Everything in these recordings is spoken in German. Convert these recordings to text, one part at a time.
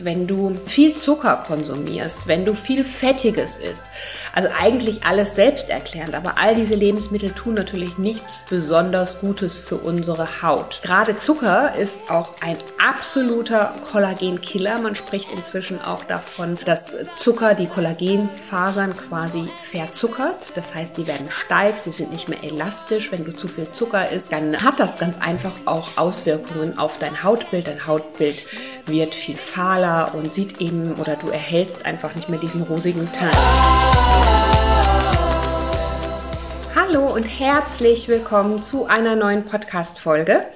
Wenn du viel Zucker konsumierst, wenn du viel Fettiges isst, also eigentlich alles selbsterklärend, aber all diese Lebensmittel tun natürlich nichts besonders Gutes für unsere Haut. Gerade Zucker ist auch ein absoluter Kollagenkiller. Man spricht inzwischen auch davon, dass Zucker die Kollagenfasern quasi verzuckert. Das heißt, sie werden steif, sie sind nicht mehr elastisch. Wenn du zu viel Zucker isst, dann hat das ganz einfach auch Auswirkungen auf dein Hautbild. Dein Hautbild wird viel fahler und sieht eben oder du erhältst einfach nicht mehr diesen rosigen Ton. Hallo und herzlich willkommen zu einer neuen Podcast-Folge.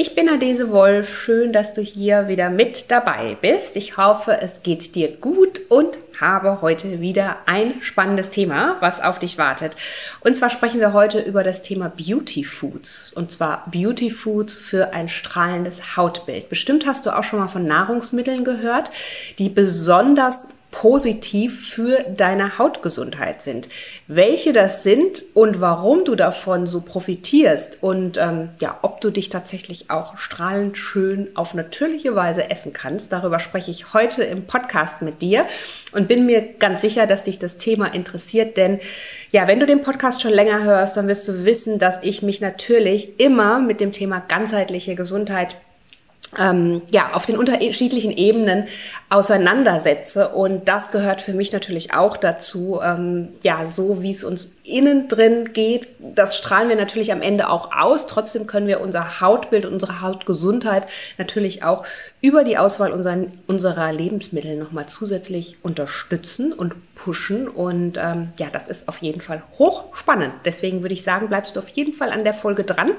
Ich bin Adese Wolf. Schön, dass du hier wieder mit dabei bist. Ich hoffe, es geht dir gut und habe heute wieder ein spannendes Thema, was auf dich wartet. Und zwar sprechen wir heute über das Thema Beauty Foods. Und zwar Beauty Foods für ein strahlendes Hautbild. Bestimmt hast du auch schon mal von Nahrungsmitteln gehört, die besonders positiv für deine Hautgesundheit sind. Welche das sind und warum du davon so profitierst und ähm, ja, ob du dich tatsächlich auch strahlend schön auf natürliche Weise essen kannst, darüber spreche ich heute im Podcast mit dir und bin mir ganz sicher, dass dich das Thema interessiert, denn ja, wenn du den Podcast schon länger hörst, dann wirst du wissen, dass ich mich natürlich immer mit dem Thema ganzheitliche Gesundheit ähm, ja, auf den unterschiedlichen Ebenen auseinandersetze. Und das gehört für mich natürlich auch dazu. Ähm, ja, so wie es uns innen drin geht, das strahlen wir natürlich am Ende auch aus. Trotzdem können wir unser Hautbild, unsere Hautgesundheit natürlich auch über die Auswahl unserer, unserer Lebensmittel nochmal zusätzlich unterstützen und pushen. Und ähm, ja, das ist auf jeden Fall hochspannend. Deswegen würde ich sagen, bleibst du auf jeden Fall an der Folge dran.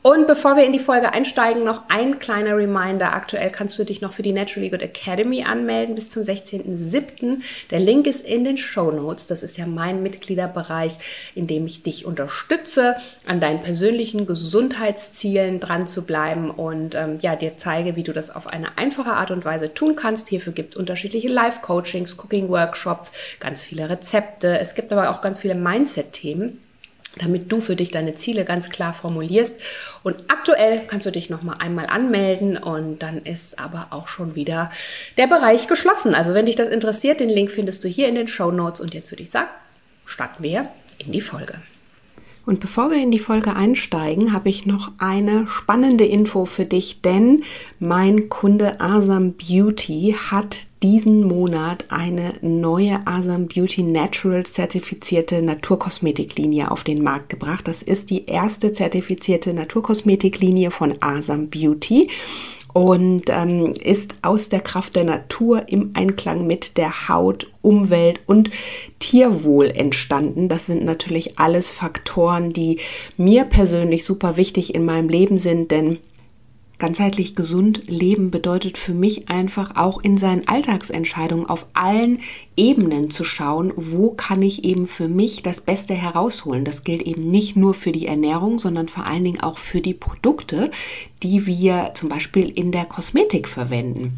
Und bevor wir in die Folge einsteigen, noch ein kleiner Reminder. Aktuell kannst du dich noch für die Naturally Good Academy anmelden bis zum 16.07. Der Link ist in den Show Notes. Das ist ja mein Mitgliederbereich, in dem ich dich unterstütze, an deinen persönlichen Gesundheitszielen dran zu bleiben und ähm, ja, dir zeige, wie du das auf eine einfache Art und Weise tun kannst. Hierfür gibt es unterschiedliche Live-Coachings, Cooking-Workshops, ganz viele Rezepte. Es gibt aber auch ganz viele Mindset-Themen damit du für dich deine Ziele ganz klar formulierst. Und aktuell kannst du dich noch mal einmal anmelden und dann ist aber auch schon wieder der Bereich geschlossen. Also wenn dich das interessiert, den Link findest du hier in den Show Notes. Und jetzt würde ich sagen, starten wir in die Folge. Und bevor wir in die Folge einsteigen, habe ich noch eine spannende Info für dich, denn mein Kunde Asam Beauty hat diesen Monat eine neue Asam Beauty Natural zertifizierte Naturkosmetiklinie auf den Markt gebracht. Das ist die erste zertifizierte Naturkosmetiklinie von Asam Beauty und ähm, ist aus der Kraft der Natur im Einklang mit der Haut, Umwelt und Tierwohl entstanden. Das sind natürlich alles Faktoren, die mir persönlich super wichtig in meinem Leben sind, denn Ganzheitlich gesund leben bedeutet für mich einfach auch in seinen Alltagsentscheidungen auf allen Ebenen zu schauen, wo kann ich eben für mich das Beste herausholen. Das gilt eben nicht nur für die Ernährung, sondern vor allen Dingen auch für die Produkte, die wir zum Beispiel in der Kosmetik verwenden.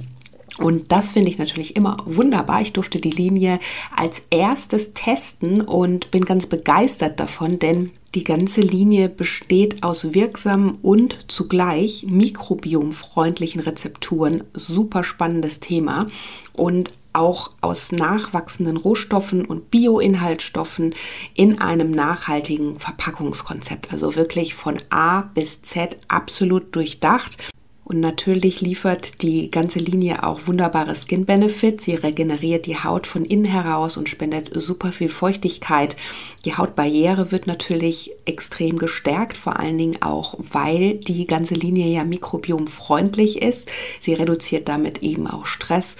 Und das finde ich natürlich immer wunderbar. Ich durfte die Linie als erstes testen und bin ganz begeistert davon, denn die ganze Linie besteht aus wirksamen und zugleich mikrobiomfreundlichen Rezepturen. Super spannendes Thema. Und auch aus nachwachsenden Rohstoffen und Bioinhaltsstoffen in einem nachhaltigen Verpackungskonzept. Also wirklich von A bis Z absolut durchdacht. Und natürlich liefert die ganze Linie auch wunderbare Skin Benefits. Sie regeneriert die Haut von innen heraus und spendet super viel Feuchtigkeit. Die Hautbarriere wird natürlich extrem gestärkt, vor allen Dingen auch, weil die ganze Linie ja mikrobiomfreundlich ist. Sie reduziert damit eben auch Stress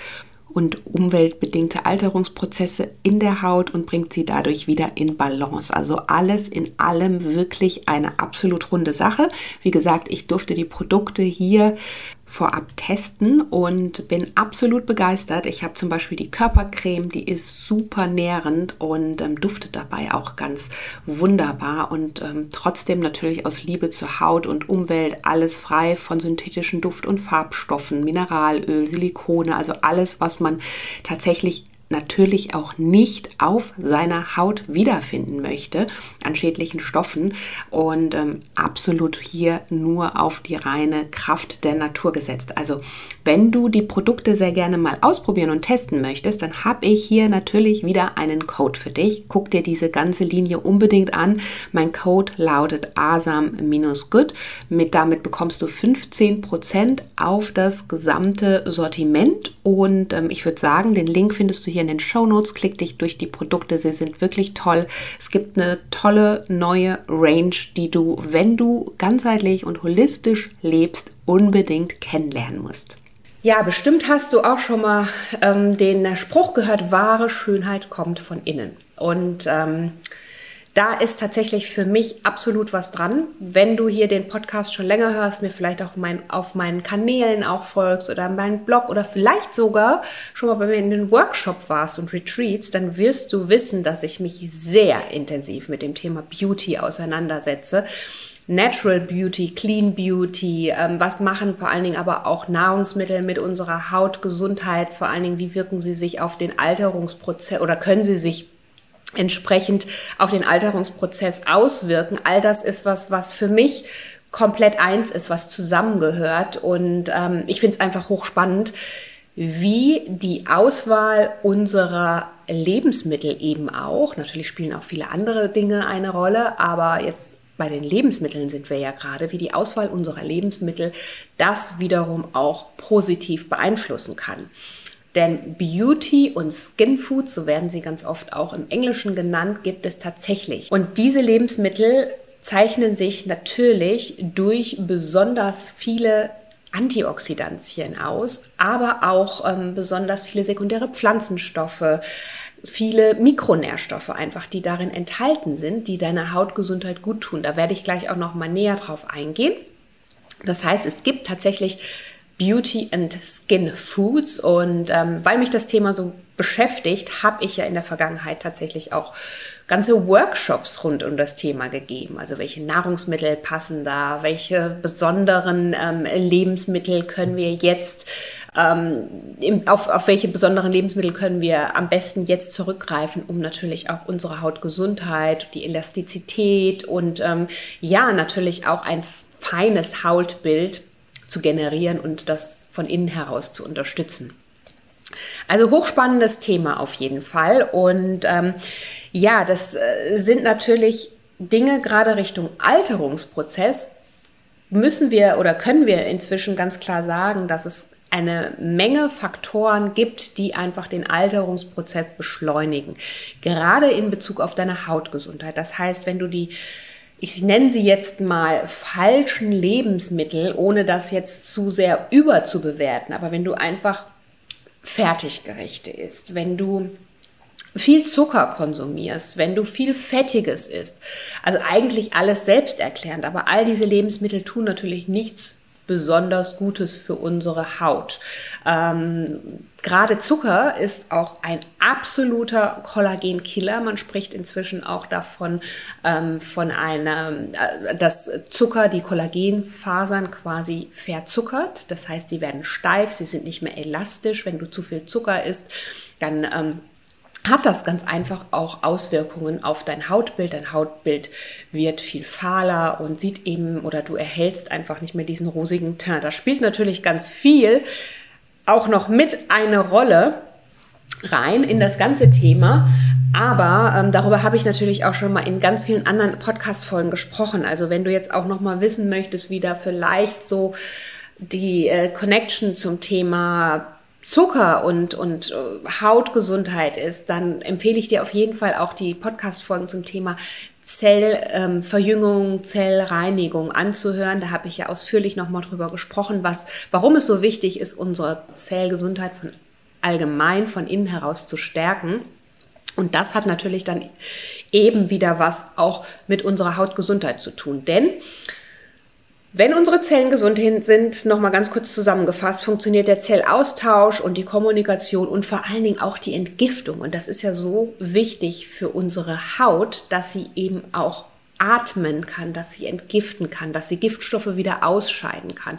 und umweltbedingte Alterungsprozesse in der Haut und bringt sie dadurch wieder in Balance. Also alles in allem wirklich eine absolut runde Sache. Wie gesagt, ich durfte die Produkte hier vorab testen und bin absolut begeistert. Ich habe zum Beispiel die Körpercreme, die ist super nährend und ähm, duftet dabei auch ganz wunderbar und ähm, trotzdem natürlich aus Liebe zur Haut und Umwelt alles frei von synthetischen Duft- und Farbstoffen, Mineralöl, Silikone, also alles, was man tatsächlich natürlich auch nicht auf seiner Haut wiederfinden möchte an schädlichen Stoffen und ähm, absolut hier nur auf die reine Kraft der Natur gesetzt. Also wenn du die Produkte sehr gerne mal ausprobieren und testen möchtest, dann habe ich hier natürlich wieder einen Code für dich. Guck dir diese ganze Linie unbedingt an. Mein Code lautet asam-good. Mit damit bekommst du 15% auf das gesamte Sortiment und ähm, ich würde sagen, den Link findest du hier in den Show Notes. Klick dich durch die Produkte, sie sind wirklich toll. Es gibt eine tolle neue Range, die du, wenn du ganzheitlich und holistisch lebst, unbedingt kennenlernen musst. Ja, bestimmt hast du auch schon mal ähm, den Spruch gehört, wahre Schönheit kommt von innen. Und ähm, da ist tatsächlich für mich absolut was dran. Wenn du hier den Podcast schon länger hörst, mir vielleicht auch mein, auf meinen Kanälen auch folgst oder meinen Blog oder vielleicht sogar schon mal bei mir in den Workshop warst und Retreats, dann wirst du wissen, dass ich mich sehr intensiv mit dem Thema Beauty auseinandersetze. Natural Beauty, Clean Beauty, ähm, was machen vor allen Dingen aber auch Nahrungsmittel mit unserer Hautgesundheit, vor allen Dingen, wie wirken sie sich auf den Alterungsprozess oder können sie sich entsprechend auf den Alterungsprozess auswirken. All das ist was, was für mich komplett eins ist, was zusammengehört. Und ähm, ich finde es einfach hochspannend, wie die Auswahl unserer Lebensmittel eben auch, natürlich spielen auch viele andere Dinge eine Rolle, aber jetzt bei den Lebensmitteln sind wir ja gerade, wie die Auswahl unserer Lebensmittel das wiederum auch positiv beeinflussen kann. Denn Beauty und Skin Food, so werden sie ganz oft auch im Englischen genannt, gibt es tatsächlich. Und diese Lebensmittel zeichnen sich natürlich durch besonders viele Antioxidantien aus, aber auch ähm, besonders viele sekundäre Pflanzenstoffe, viele Mikronährstoffe einfach, die darin enthalten sind, die deiner Hautgesundheit gut tun. Da werde ich gleich auch noch mal näher drauf eingehen. Das heißt, es gibt tatsächlich Beauty and Skin Foods. Und ähm, weil mich das Thema so beschäftigt, habe ich ja in der Vergangenheit tatsächlich auch ganze Workshops rund um das Thema gegeben. Also welche Nahrungsmittel passen da, welche besonderen ähm, Lebensmittel können wir jetzt, ähm, im, auf, auf welche besonderen Lebensmittel können wir am besten jetzt zurückgreifen, um natürlich auch unsere Hautgesundheit, die Elastizität und ähm, ja, natürlich auch ein feines Hautbild zu generieren und das von innen heraus zu unterstützen. Also hochspannendes Thema auf jeden Fall. Und ähm, ja, das äh, sind natürlich Dinge gerade Richtung Alterungsprozess. Müssen wir oder können wir inzwischen ganz klar sagen, dass es eine Menge Faktoren gibt, die einfach den Alterungsprozess beschleunigen. Gerade in Bezug auf deine Hautgesundheit. Das heißt, wenn du die ich nenne sie jetzt mal falschen Lebensmittel, ohne das jetzt zu sehr überzubewerten. Aber wenn du einfach Fertiggerichte isst, wenn du viel Zucker konsumierst, wenn du viel Fettiges isst, also eigentlich alles selbsterklärend, aber all diese Lebensmittel tun natürlich nichts besonders Gutes für unsere Haut. Ähm, Gerade Zucker ist auch ein absoluter Kollagenkiller. Man spricht inzwischen auch davon, ähm, von einer, äh, dass Zucker die Kollagenfasern quasi verzuckert. Das heißt, sie werden steif, sie sind nicht mehr elastisch. Wenn du zu viel Zucker isst, dann ähm, hat das ganz einfach auch Auswirkungen auf dein Hautbild. Dein Hautbild wird viel fahler und sieht eben oder du erhältst einfach nicht mehr diesen rosigen Teint. Da spielt natürlich ganz viel auch noch mit eine Rolle rein in das ganze Thema. Aber ähm, darüber habe ich natürlich auch schon mal in ganz vielen anderen Podcast-Folgen gesprochen. Also wenn du jetzt auch noch mal wissen möchtest, wie da vielleicht so die äh, Connection zum Thema Zucker und, und äh, Hautgesundheit ist, dann empfehle ich dir auf jeden Fall auch die Podcast-Folgen zum Thema Zellverjüngung, ähm, Zellreinigung anzuhören. Da habe ich ja ausführlich nochmal drüber gesprochen, was, warum es so wichtig ist, unsere Zellgesundheit von allgemein von innen heraus zu stärken. Und das hat natürlich dann eben wieder was auch mit unserer Hautgesundheit zu tun. Denn wenn unsere Zellen gesund sind, nochmal ganz kurz zusammengefasst, funktioniert der Zellaustausch und die Kommunikation und vor allen Dingen auch die Entgiftung. Und das ist ja so wichtig für unsere Haut, dass sie eben auch atmen kann, dass sie entgiften kann, dass sie Giftstoffe wieder ausscheiden kann.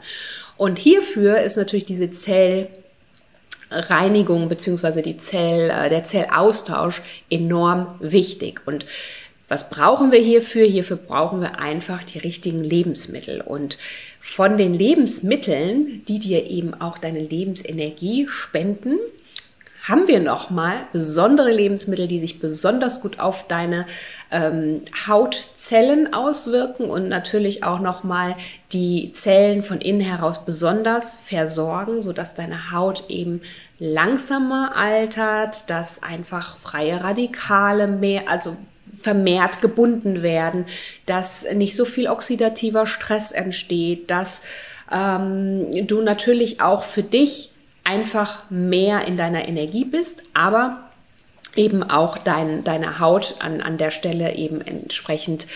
Und hierfür ist natürlich diese Zell Reinigung bzw. die Zell, äh, der Zellaustausch enorm wichtig. Und was brauchen wir hierfür? Hierfür brauchen wir einfach die richtigen Lebensmittel. Und von den Lebensmitteln, die dir eben auch deine Lebensenergie spenden, haben wir nochmal besondere Lebensmittel, die sich besonders gut auf deine ähm, Hautzellen auswirken und natürlich auch nochmal die Zellen von innen heraus besonders versorgen, sodass deine Haut eben langsamer altert, dass einfach freie Radikale mehr, also vermehrt gebunden werden, dass nicht so viel oxidativer Stress entsteht, dass ähm, du natürlich auch für dich einfach mehr in deiner Energie bist, aber eben auch dein, deine Haut an, an der Stelle eben entsprechend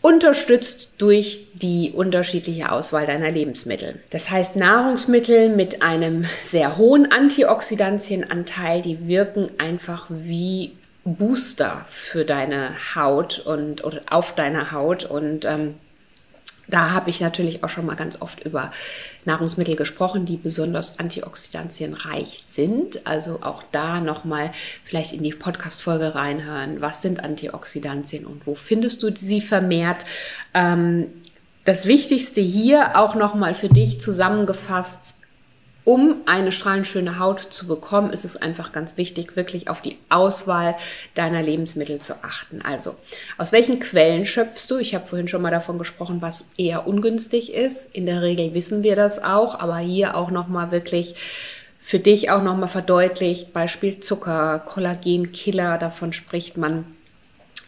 unterstützt durch die unterschiedliche Auswahl deiner Lebensmittel. Das heißt, Nahrungsmittel mit einem sehr hohen Antioxidantienanteil, die wirken einfach wie Booster für deine Haut und oder auf deine Haut und ähm, da habe ich natürlich auch schon mal ganz oft über Nahrungsmittel gesprochen, die besonders antioxidantienreich sind. Also auch da nochmal vielleicht in die Podcast-Folge reinhören. Was sind Antioxidantien und wo findest du sie vermehrt? Ähm, das Wichtigste hier auch nochmal für dich zusammengefasst um eine strahlend schöne Haut zu bekommen, ist es einfach ganz wichtig, wirklich auf die Auswahl deiner Lebensmittel zu achten. Also, aus welchen Quellen schöpfst du? Ich habe vorhin schon mal davon gesprochen, was eher ungünstig ist. In der Regel wissen wir das auch, aber hier auch nochmal wirklich für dich auch nochmal verdeutlicht, Beispiel Zucker, Kollagenkiller, davon spricht man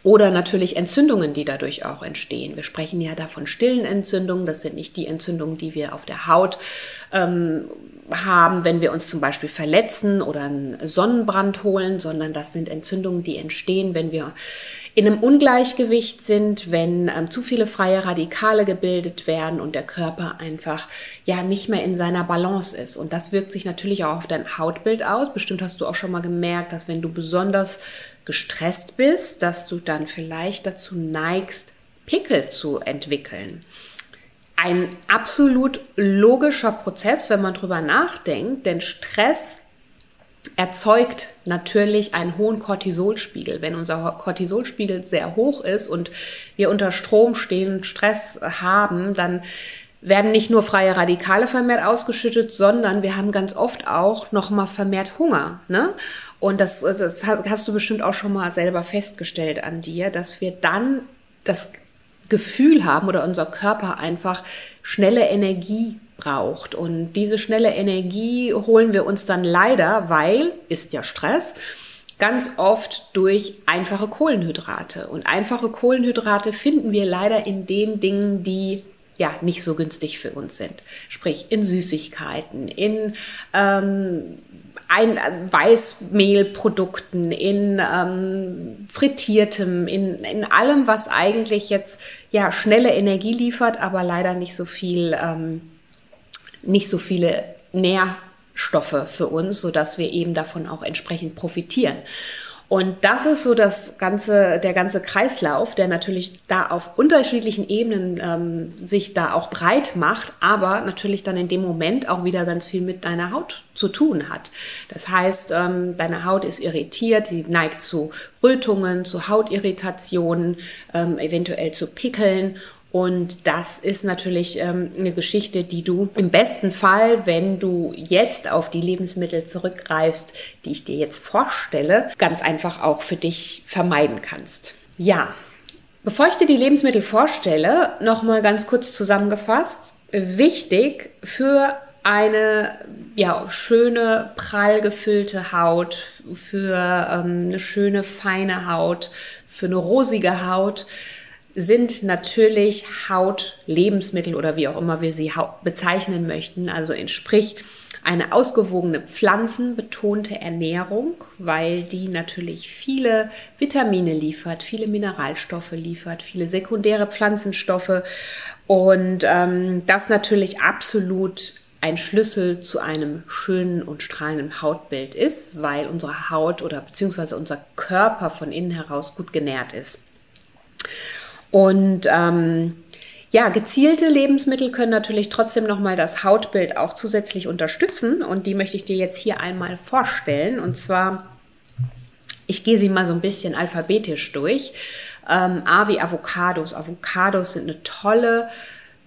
oder natürlich Entzündungen, die dadurch auch entstehen. Wir sprechen ja da von stillen Entzündungen. Das sind nicht die Entzündungen, die wir auf der Haut ähm, haben, wenn wir uns zum Beispiel verletzen oder einen Sonnenbrand holen, sondern das sind Entzündungen, die entstehen, wenn wir in einem Ungleichgewicht sind, wenn ähm, zu viele freie Radikale gebildet werden und der Körper einfach ja nicht mehr in seiner Balance ist. Und das wirkt sich natürlich auch auf dein Hautbild aus. Bestimmt hast du auch schon mal gemerkt, dass wenn du besonders gestresst bist, dass du dann vielleicht dazu neigst, Pickel zu entwickeln. Ein absolut logischer Prozess, wenn man drüber nachdenkt, denn Stress erzeugt natürlich einen hohen Cortisolspiegel. Wenn unser Cortisolspiegel sehr hoch ist und wir unter Strom stehen, Stress haben, dann werden nicht nur freie Radikale vermehrt ausgeschüttet, sondern wir haben ganz oft auch noch mal vermehrt Hunger. Ne? Und das, das hast du bestimmt auch schon mal selber festgestellt an dir, dass wir dann das Gefühl haben oder unser Körper einfach schnelle Energie braucht. Und diese schnelle Energie holen wir uns dann leider, weil, ist ja Stress, ganz oft durch einfache Kohlenhydrate. Und einfache Kohlenhydrate finden wir leider in den Dingen, die ja nicht so günstig für uns sind. Sprich in Süßigkeiten, in ähm, ein Weißmehlprodukten, in ähm, frittiertem, in, in allem, was eigentlich jetzt ja schnelle Energie liefert, aber leider nicht so viel, ähm, nicht so viele Nährstoffe für uns, so dass wir eben davon auch entsprechend profitieren. Und das ist so das ganze, der ganze Kreislauf, der natürlich da auf unterschiedlichen Ebenen ähm, sich da auch breit macht, aber natürlich dann in dem Moment auch wieder ganz viel mit deiner Haut zu tun hat. Das heißt, ähm, deine Haut ist irritiert, sie neigt zu Rötungen, zu Hautirritationen, ähm, eventuell zu Pickeln und das ist natürlich ähm, eine Geschichte, die du im besten Fall, wenn du jetzt auf die Lebensmittel zurückgreifst, die ich dir jetzt vorstelle, ganz einfach auch für dich vermeiden kannst. Ja, bevor ich dir die Lebensmittel vorstelle, nochmal ganz kurz zusammengefasst. Wichtig für eine ja, schöne, prall gefüllte Haut, für ähm, eine schöne, feine Haut, für eine rosige Haut sind natürlich Hautlebensmittel oder wie auch immer wir sie bezeichnen möchten. Also sprich eine ausgewogene pflanzenbetonte Ernährung, weil die natürlich viele Vitamine liefert, viele Mineralstoffe liefert, viele sekundäre Pflanzenstoffe und ähm, das natürlich absolut ein Schlüssel zu einem schönen und strahlenden Hautbild ist, weil unsere Haut oder beziehungsweise unser Körper von innen heraus gut genährt ist. Und ähm, Ja, gezielte Lebensmittel können natürlich trotzdem nochmal das Hautbild auch zusätzlich unterstützen und die möchte ich dir jetzt hier einmal vorstellen. Und zwar, ich gehe sie mal so ein bisschen alphabetisch durch. Ähm, A wie Avocados. Avocados sind eine tolle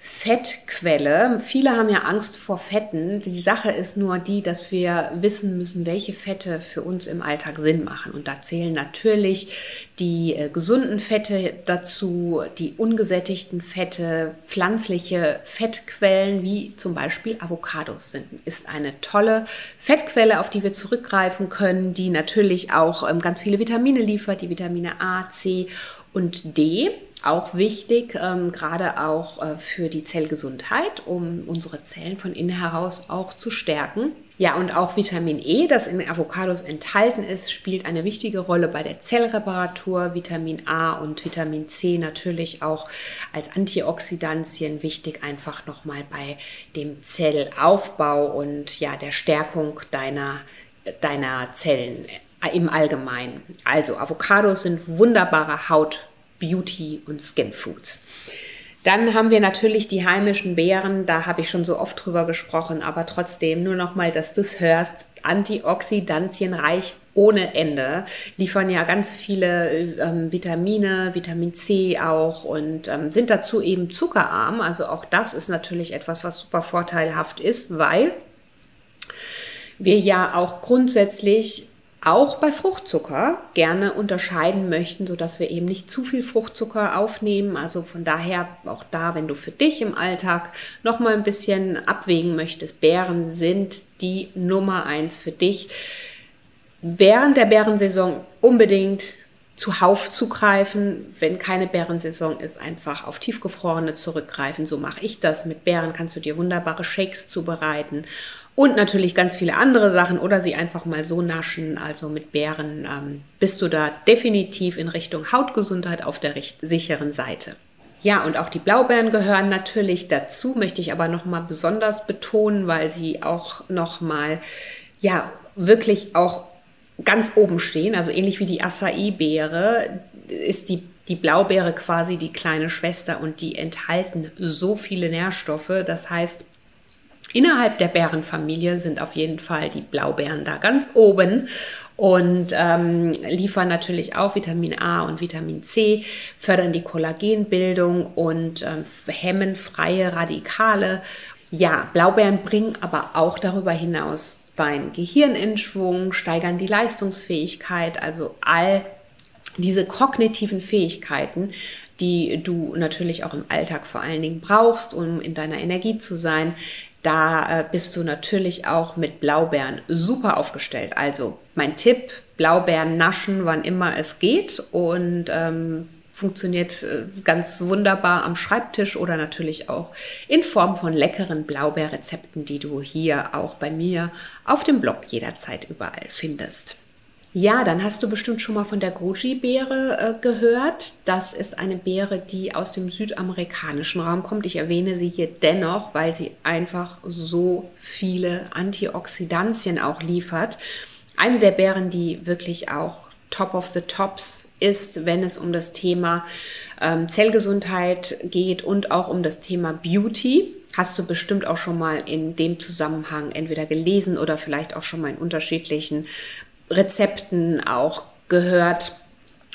Fettquelle. Viele haben ja Angst vor Fetten. Die Sache ist nur die, dass wir wissen müssen, welche Fette für uns im Alltag Sinn machen. Und da zählen natürlich die äh, gesunden Fette dazu, die ungesättigten Fette, pflanzliche Fettquellen wie zum Beispiel Avocados sind. Ist eine tolle Fettquelle, auf die wir zurückgreifen können, die natürlich auch ähm, ganz viele Vitamine liefert, die Vitamine A, C und D auch wichtig, ähm, gerade auch äh, für die Zellgesundheit, um unsere Zellen von innen heraus auch zu stärken. Ja, und auch Vitamin E, das in Avocados enthalten ist, spielt eine wichtige Rolle bei der Zellreparatur. Vitamin A und Vitamin C natürlich auch als Antioxidantien wichtig, einfach nochmal bei dem Zellaufbau und ja, der Stärkung deiner, deiner Zellen im Allgemeinen. Also Avocados sind wunderbare Haut Beauty und Skin Foods. Dann haben wir natürlich die heimischen Beeren, da habe ich schon so oft drüber gesprochen, aber trotzdem nur noch mal, dass du es hörst, antioxidantienreich ohne Ende, liefern ja ganz viele ähm, Vitamine, Vitamin C auch und ähm, sind dazu eben zuckerarm. Also auch das ist natürlich etwas, was super vorteilhaft ist, weil wir ja auch grundsätzlich auch bei Fruchtzucker gerne unterscheiden möchten, sodass wir eben nicht zu viel Fruchtzucker aufnehmen. Also von daher auch da, wenn du für dich im Alltag noch mal ein bisschen abwägen möchtest, Beeren sind die Nummer eins für dich. Während der Bärensaison unbedingt zuhauf zugreifen. Wenn keine Bärensaison ist, einfach auf tiefgefrorene zurückgreifen. So mache ich das. Mit Beeren kannst du dir wunderbare Shakes zubereiten und natürlich ganz viele andere Sachen oder sie einfach mal so naschen. Also mit Beeren ähm, bist du da definitiv in Richtung Hautgesundheit auf der sicheren Seite. Ja, und auch die Blaubeeren gehören natürlich dazu, möchte ich aber nochmal besonders betonen, weil sie auch nochmal, ja, wirklich auch ganz oben stehen, also ähnlich wie die Acai-Beere, ist die, die Blaubeere quasi die kleine Schwester und die enthalten so viele Nährstoffe. Das heißt, Innerhalb der Bärenfamilie sind auf jeden Fall die Blaubeeren da ganz oben und ähm, liefern natürlich auch Vitamin A und Vitamin C, fördern die Kollagenbildung und ähm, hemmen freie Radikale. Ja, Blaubeeren bringen aber auch darüber hinaus dein Gehirn in Schwung, steigern die Leistungsfähigkeit, also all diese kognitiven Fähigkeiten, die du natürlich auch im Alltag vor allen Dingen brauchst, um in deiner Energie zu sein, da äh, bist du natürlich auch mit Blaubeeren super aufgestellt. Also mein Tipp, Blaubeeren naschen, wann immer es geht und ähm, funktioniert äh, ganz wunderbar am Schreibtisch oder natürlich auch in Form von leckeren Blaubeerrezepten, die du hier auch bei mir auf dem Blog jederzeit überall findest. Ja, dann hast du bestimmt schon mal von der Goji-Beere äh, gehört. Das ist eine Beere, die aus dem südamerikanischen Raum kommt. Ich erwähne sie hier dennoch, weil sie einfach so viele Antioxidantien auch liefert. Eine der Beeren, die wirklich auch top of the tops ist, wenn es um das Thema ähm, Zellgesundheit geht und auch um das Thema Beauty. Hast du bestimmt auch schon mal in dem Zusammenhang entweder gelesen oder vielleicht auch schon mal in unterschiedlichen Rezepten auch gehört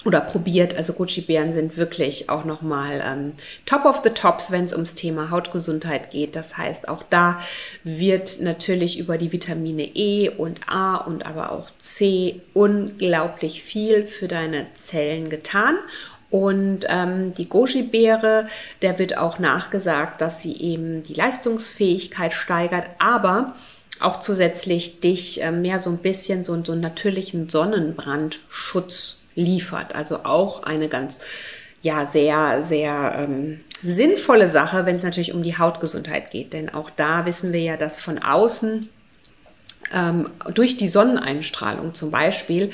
oder probiert. Also Gucci-Bären sind wirklich auch nochmal ähm, top of the tops, wenn es ums Thema Hautgesundheit geht. Das heißt, auch da wird natürlich über die Vitamine E und A und aber auch C unglaublich viel für deine Zellen getan. Und ähm, die Goji-Beere, der wird auch nachgesagt, dass sie eben die Leistungsfähigkeit steigert, aber auch zusätzlich dich äh, mehr so ein bisschen so, so einen natürlichen Sonnenbrandschutz liefert. Also auch eine ganz, ja, sehr, sehr ähm, sinnvolle Sache, wenn es natürlich um die Hautgesundheit geht. Denn auch da wissen wir ja, dass von außen ähm, durch die Sonneneinstrahlung zum Beispiel,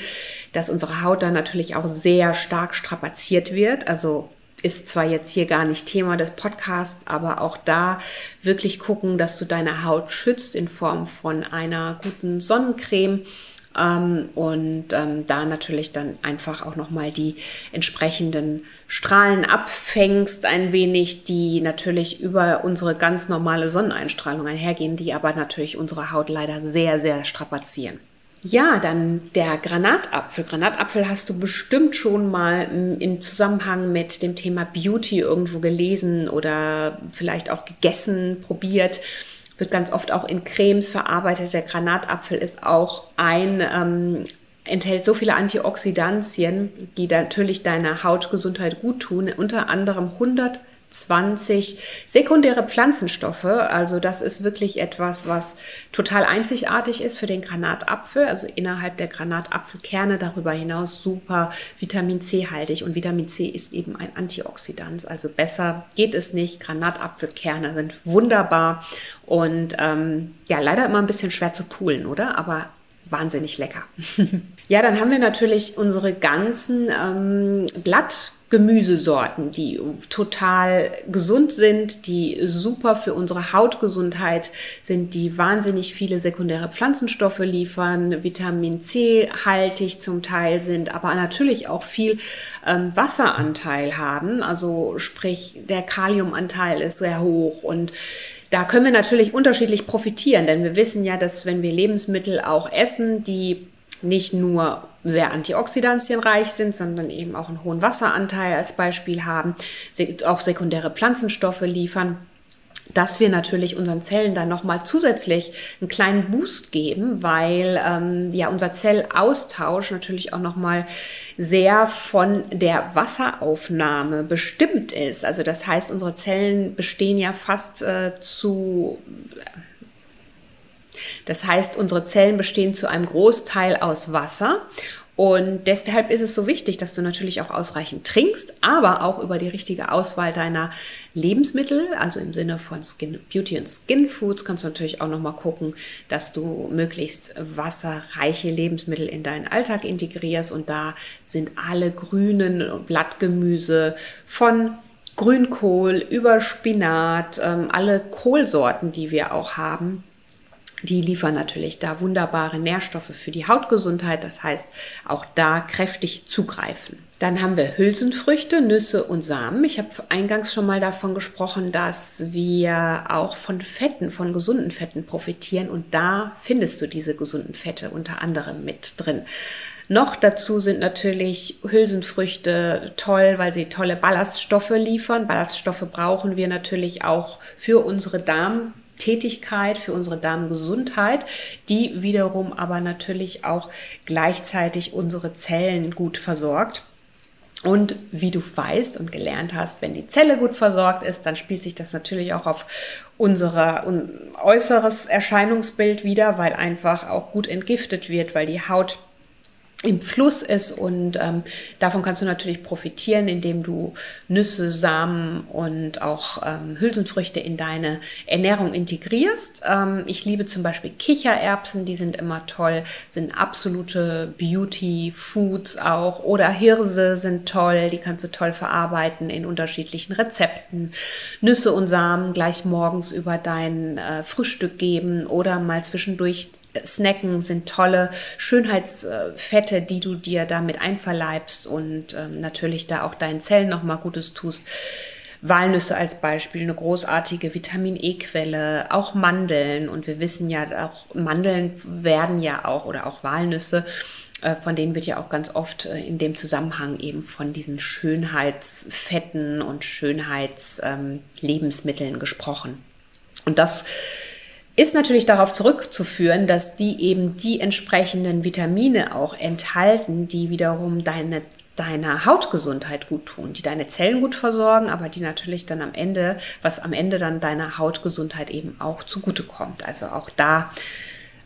dass unsere Haut dann natürlich auch sehr stark strapaziert wird. Also ist zwar jetzt hier gar nicht Thema des Podcasts, aber auch da wirklich gucken, dass du deine Haut schützt in Form von einer guten Sonnencreme. ähm, und ähm, da natürlich dann einfach auch nochmal die entsprechenden Strahlen abfängst, ein wenig, die natürlich über unsere ganz normale Sonneneinstrahlung einhergehen, die aber natürlich unsere Haut leider sehr, sehr strapazieren. Ja, dann der Granatapfel. Granatapfel hast du bestimmt schon mal im Zusammenhang mit dem Thema Beauty irgendwo gelesen oder vielleicht auch gegessen, probiert wird ganz oft auch in Cremes verarbeitet. Der Granatapfel ist auch ein, ähm, enthält so viele Antioxidantien, die natürlich deiner Hautgesundheit gut tun, unter anderem 100 20 sekundäre Pflanzenstoffe. Also das ist wirklich etwas, was total einzigartig ist für den Granatapfel. Also innerhalb der Granatapfelkerne darüber hinaus super Vitamin C haltig. Und Vitamin C ist eben ein Antioxidant. Also besser geht es nicht. Granatapfelkerne sind wunderbar und ähm, ja, leider immer ein bisschen schwer zu poolen, oder? Aber wahnsinnig lecker. ja, dann haben wir natürlich unsere ganzen ähm, Blatt Gemüsesorten, die total gesund sind, die super für unsere Hautgesundheit sind, die wahnsinnig viele sekundäre Pflanzenstoffe liefern, Vitamin C haltig zum Teil sind, aber natürlich auch viel ähm, Wasseranteil haben. Also sprich, der Kaliumanteil ist sehr hoch und da können wir natürlich unterschiedlich profitieren, denn wir wissen ja, dass wenn wir Lebensmittel auch essen, die nicht nur sehr antioxidantienreich sind, sondern eben auch einen hohen Wasseranteil als Beispiel haben, auch sekundäre Pflanzenstoffe liefern dass wir natürlich unseren Zellen dann nochmal zusätzlich einen kleinen Boost geben, weil ähm, ja unser Zellaustausch natürlich auch nochmal sehr von der Wasseraufnahme bestimmt ist. Also das heißt, unsere Zellen bestehen ja fast äh, zu das heißt, unsere Zellen bestehen zu einem Großteil aus Wasser und deshalb ist es so wichtig, dass du natürlich auch ausreichend trinkst, aber auch über die richtige Auswahl deiner Lebensmittel, also im Sinne von Skin Beauty und Skin Foods, kannst du natürlich auch nochmal gucken, dass du möglichst wasserreiche Lebensmittel in deinen Alltag integrierst. Und da sind alle grünen Blattgemüse von Grünkohl über Spinat, ähm, alle Kohlsorten, die wir auch haben, die liefern natürlich da wunderbare Nährstoffe für die Hautgesundheit. Das heißt, auch da kräftig zugreifen. Dann haben wir Hülsenfrüchte, Nüsse und Samen. Ich habe eingangs schon mal davon gesprochen, dass wir auch von Fetten, von gesunden Fetten profitieren. Und da findest du diese gesunden Fette unter anderem mit drin. Noch dazu sind natürlich Hülsenfrüchte toll, weil sie tolle Ballaststoffe liefern. Ballaststoffe brauchen wir natürlich auch für unsere Darm Tätigkeit, für unsere Darmgesundheit, die wiederum aber natürlich auch gleichzeitig unsere Zellen gut versorgt. Und wie du weißt und gelernt hast, wenn die Zelle gut versorgt ist, dann spielt sich das natürlich auch auf unser äußeres Erscheinungsbild wieder, weil einfach auch gut entgiftet wird, weil die Haut im Fluss ist und ähm, davon kannst du natürlich profitieren, indem du Nüsse, Samen und auch ähm, Hülsenfrüchte in deine Ernährung integrierst. Ähm, ich liebe zum Beispiel Kichererbsen, die sind immer toll, sind absolute Beauty-Foods auch oder Hirse sind toll, die kannst du toll verarbeiten in unterschiedlichen Rezepten. Nüsse und Samen gleich morgens über dein äh, Frühstück geben oder mal zwischendurch Snacken sind tolle Schönheitsfette, die du dir damit einverleibst und ähm, natürlich da auch deinen Zellen nochmal Gutes tust. Walnüsse als Beispiel, eine großartige Vitamin E-Quelle, auch Mandeln. Und wir wissen ja, auch Mandeln werden ja auch oder auch Walnüsse, äh, von denen wird ja auch ganz oft äh, in dem Zusammenhang eben von diesen Schönheitsfetten und Schönheitslebensmitteln ähm, gesprochen. Und das ist natürlich darauf zurückzuführen, dass die eben die entsprechenden Vitamine auch enthalten, die wiederum deine deiner Hautgesundheit gut tun, die deine Zellen gut versorgen, aber die natürlich dann am Ende, was am Ende dann deiner Hautgesundheit eben auch zugutekommt. Also auch da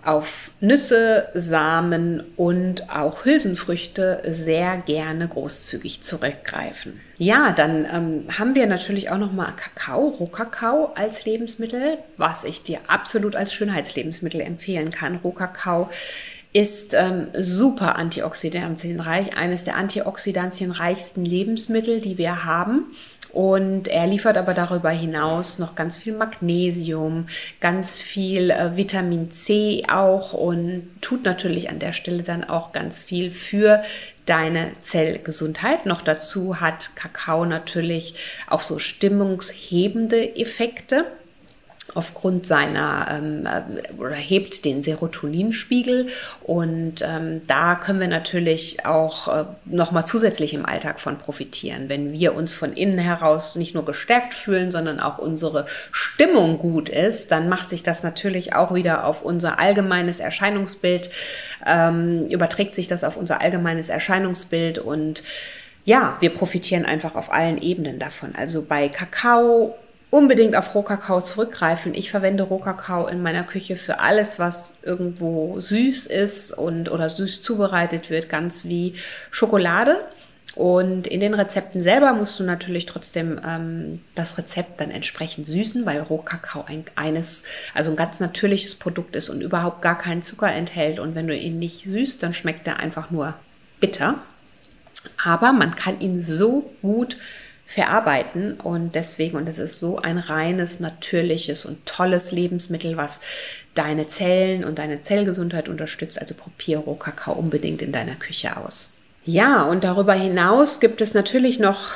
auf Nüsse, Samen und auch Hülsenfrüchte sehr gerne großzügig zurückgreifen. Ja, dann ähm, haben wir natürlich auch noch mal Kakao, Rohkakao als Lebensmittel, was ich dir absolut als Schönheitslebensmittel empfehlen kann. Rohkakao ist ähm, super antioxidantienreich, eines der antioxidantienreichsten Lebensmittel, die wir haben Und er liefert aber darüber hinaus noch ganz viel Magnesium, ganz viel äh, Vitamin C auch und tut natürlich an der Stelle dann auch ganz viel für deine Zellgesundheit. Noch dazu hat Kakao natürlich auch so stimmungshebende Effekte aufgrund seiner ähm, äh, oder hebt den Serotoninspiegel und ähm, da können wir natürlich auch äh, noch mal zusätzlich im Alltag von profitieren, wenn wir uns von innen heraus nicht nur gestärkt fühlen, sondern auch unsere Stimmung gut ist, dann macht sich das natürlich auch wieder auf unser allgemeines Erscheinungsbild ähm, überträgt sich das auf unser allgemeines Erscheinungsbild und ja, wir profitieren einfach auf allen Ebenen davon. Also bei Kakao unbedingt auf Rohkakao zurückgreifen. Ich verwende Rohkakao in meiner Küche für alles, was irgendwo süß ist und oder süß zubereitet wird, ganz wie Schokolade. Und in den Rezepten selber musst du natürlich trotzdem ähm, das Rezept dann entsprechend süßen, weil Rohkakao ein, eines, also ein ganz natürliches Produkt ist und überhaupt gar keinen Zucker enthält. Und wenn du ihn nicht süßt, dann schmeckt er einfach nur bitter. Aber man kann ihn so gut verarbeiten und deswegen, und es ist so ein reines, natürliches und tolles Lebensmittel, was deine Zellen und deine Zellgesundheit unterstützt. Also probier Rohkakao unbedingt in deiner Küche aus. Ja, und darüber hinaus gibt es natürlich noch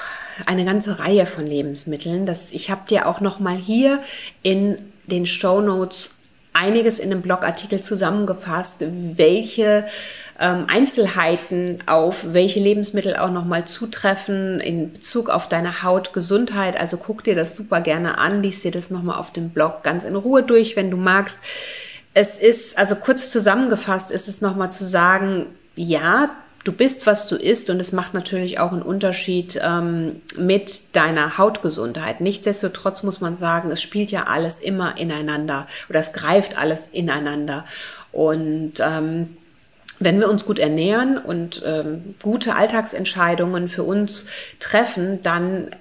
eine ganze Reihe von Lebensmitteln. Das, ich habe dir auch noch mal hier in den Show Notes einiges in einem Blogartikel zusammengefasst, welche ähm, Einzelheiten auf welche Lebensmittel auch nochmal zutreffen in Bezug auf deine Hautgesundheit. Also guck dir das super gerne an, liest dir das nochmal auf dem Blog ganz in Ruhe durch, wenn du magst. Es ist, also kurz zusammengefasst ist es nochmal zu sagen, ja, du bist, was du isst und es macht natürlich auch einen Unterschied ähm, mit deiner Hautgesundheit. Nichtsdestotrotz muss man sagen, es spielt ja alles immer ineinander oder es greift alles ineinander. Und ähm, wenn wir uns gut ernähren und ähm, gute Alltagsentscheidungen für uns treffen, dann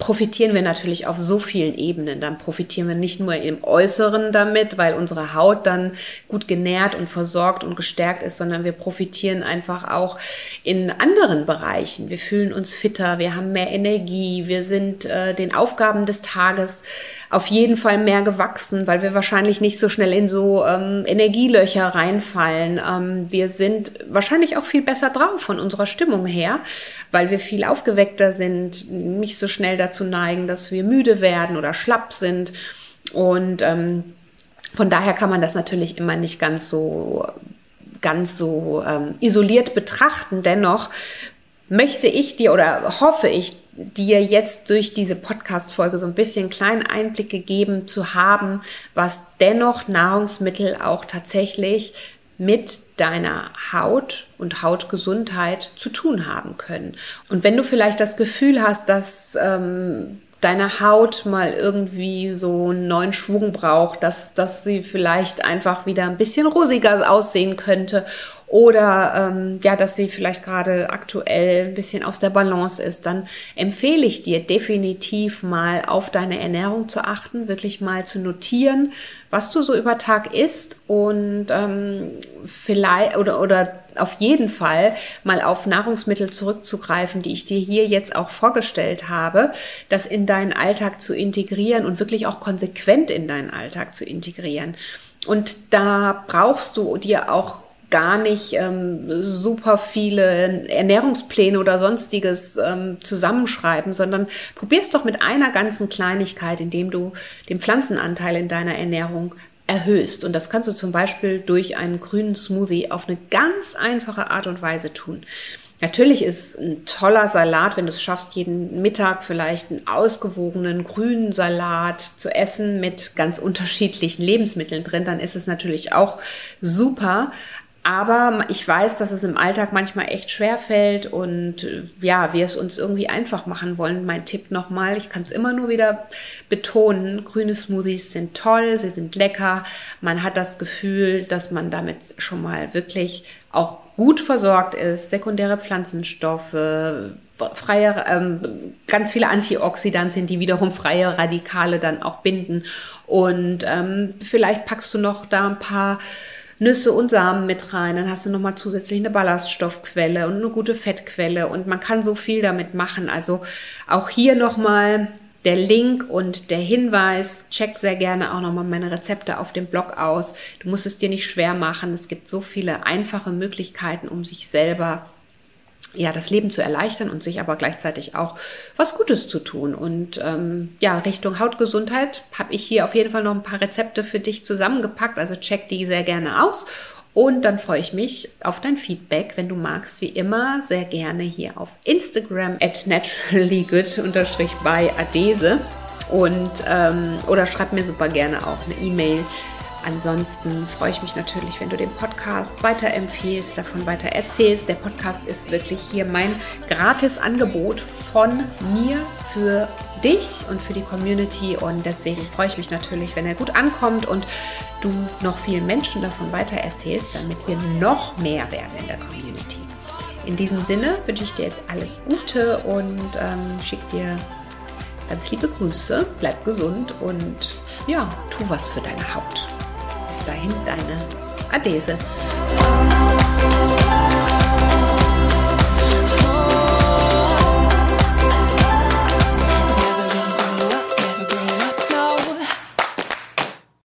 profitieren wir natürlich auf so vielen Ebenen. Dann profitieren wir nicht nur im Äußeren damit, weil unsere Haut dann gut genährt und versorgt und gestärkt ist, sondern wir profitieren einfach auch in anderen Bereichen. Wir fühlen uns fitter, wir haben mehr Energie, wir sind äh, den Aufgaben des Tages auf jeden Fall mehr gewachsen, weil wir wahrscheinlich nicht so schnell in so ähm, Energielöcher reinfallen. Ähm, wir sind wahrscheinlich auch viel besser drauf von unserer Stimmung her, weil wir viel aufgeweckter sind, nicht so schnell dazu neigen, dass wir müde werden oder schlapp sind. Und ähm, von daher kann man das natürlich immer nicht ganz so ganz so ähm, isoliert betrachten. Dennoch möchte ich dir oder hoffe ich dir jetzt durch diese Podcast-Folge so ein bisschen kleinen Einblick gegeben zu haben, was dennoch Nahrungsmittel auch tatsächlich mit deiner Haut und Hautgesundheit zu tun haben können. Und wenn du vielleicht das Gefühl hast, dass ähm, deine Haut mal irgendwie so einen neuen Schwung braucht, dass, dass sie vielleicht einfach wieder ein bisschen rosiger aussehen könnte oder ähm, ja, dass sie vielleicht gerade aktuell ein bisschen aus der Balance ist, dann empfehle ich dir definitiv mal auf deine Ernährung zu achten, wirklich mal zu notieren, was du so über Tag isst und ähm, vielleicht oder, oder auf jeden Fall mal auf Nahrungsmittel zurückzugreifen, die ich dir hier jetzt auch vorgestellt habe, das in deinen Alltag zu integrieren und wirklich auch konsequent in deinen Alltag zu integrieren. Und da brauchst du dir auch gar nicht ähm, super viele Ernährungspläne oder sonstiges ähm, zusammenschreiben, sondern probier's doch mit einer ganzen Kleinigkeit, indem du den Pflanzenanteil in deiner Ernährung erhöhst. Und das kannst du zum Beispiel durch einen grünen Smoothie auf eine ganz einfache Art und Weise tun. Natürlich ist ein toller Salat, wenn du es schaffst, jeden Mittag vielleicht einen ausgewogenen grünen Salat zu essen mit ganz unterschiedlichen Lebensmitteln drin, dann ist es natürlich auch super. Aber ich weiß, dass es im Alltag manchmal echt schwer fällt und äh, ja, wir es uns irgendwie einfach machen wollen. Mein Tipp nochmal, ich kann es immer nur wieder betonen, grüne Smoothies sind toll, sie sind lecker. Man hat das Gefühl, dass man damit schon mal wirklich auch gut versorgt ist, sekundäre Pflanzenstoffe, freie, ähm, ganz viele Antioxidantien, die wiederum freie Radikale dann auch binden. Und ähm, vielleicht packst du noch da ein paar Nüsse und Samen mit rein. Dann hast du nochmal zusätzlich eine Ballaststoffquelle und eine gute Fettquelle und man kann so viel damit machen. Also auch hier nochmal der Link und der Hinweis. Check sehr gerne auch nochmal meine Rezepte auf dem Blog aus. Du musst es dir nicht schwer machen. Es gibt so viele einfache Möglichkeiten, um sich selber ja, das Leben zu erleichtern und sich aber gleichzeitig auch was Gutes zu tun. Und ähm, ja, Richtung Hautgesundheit habe ich hier auf jeden Fall noch ein paar Rezepte für dich zusammengepackt. Also check die sehr gerne aus. Und dann freue ich mich auf dein Feedback, wenn du magst, wie immer, sehr gerne hier auf Instagram at naturallygood-by Adese. Und ähm, oder schreib mir super gerne auch eine E-Mail Ansonsten freue ich mich natürlich, wenn du den Podcast weiterempfehlst, davon weiter erzählst. Der Podcast ist wirklich hier mein gratis Angebot von mir für dich und für die Community und deswegen freue ich mich natürlich, wenn er gut ankommt und du noch vielen Menschen davon weiter erzählst, damit wir noch mehr werden in der Community. In diesem Sinne wünsche ich dir jetzt alles Gute und ähm, schicke dir ganz liebe Grüße, bleib gesund und ja, tu was für deine Haut dahin, deine Adese.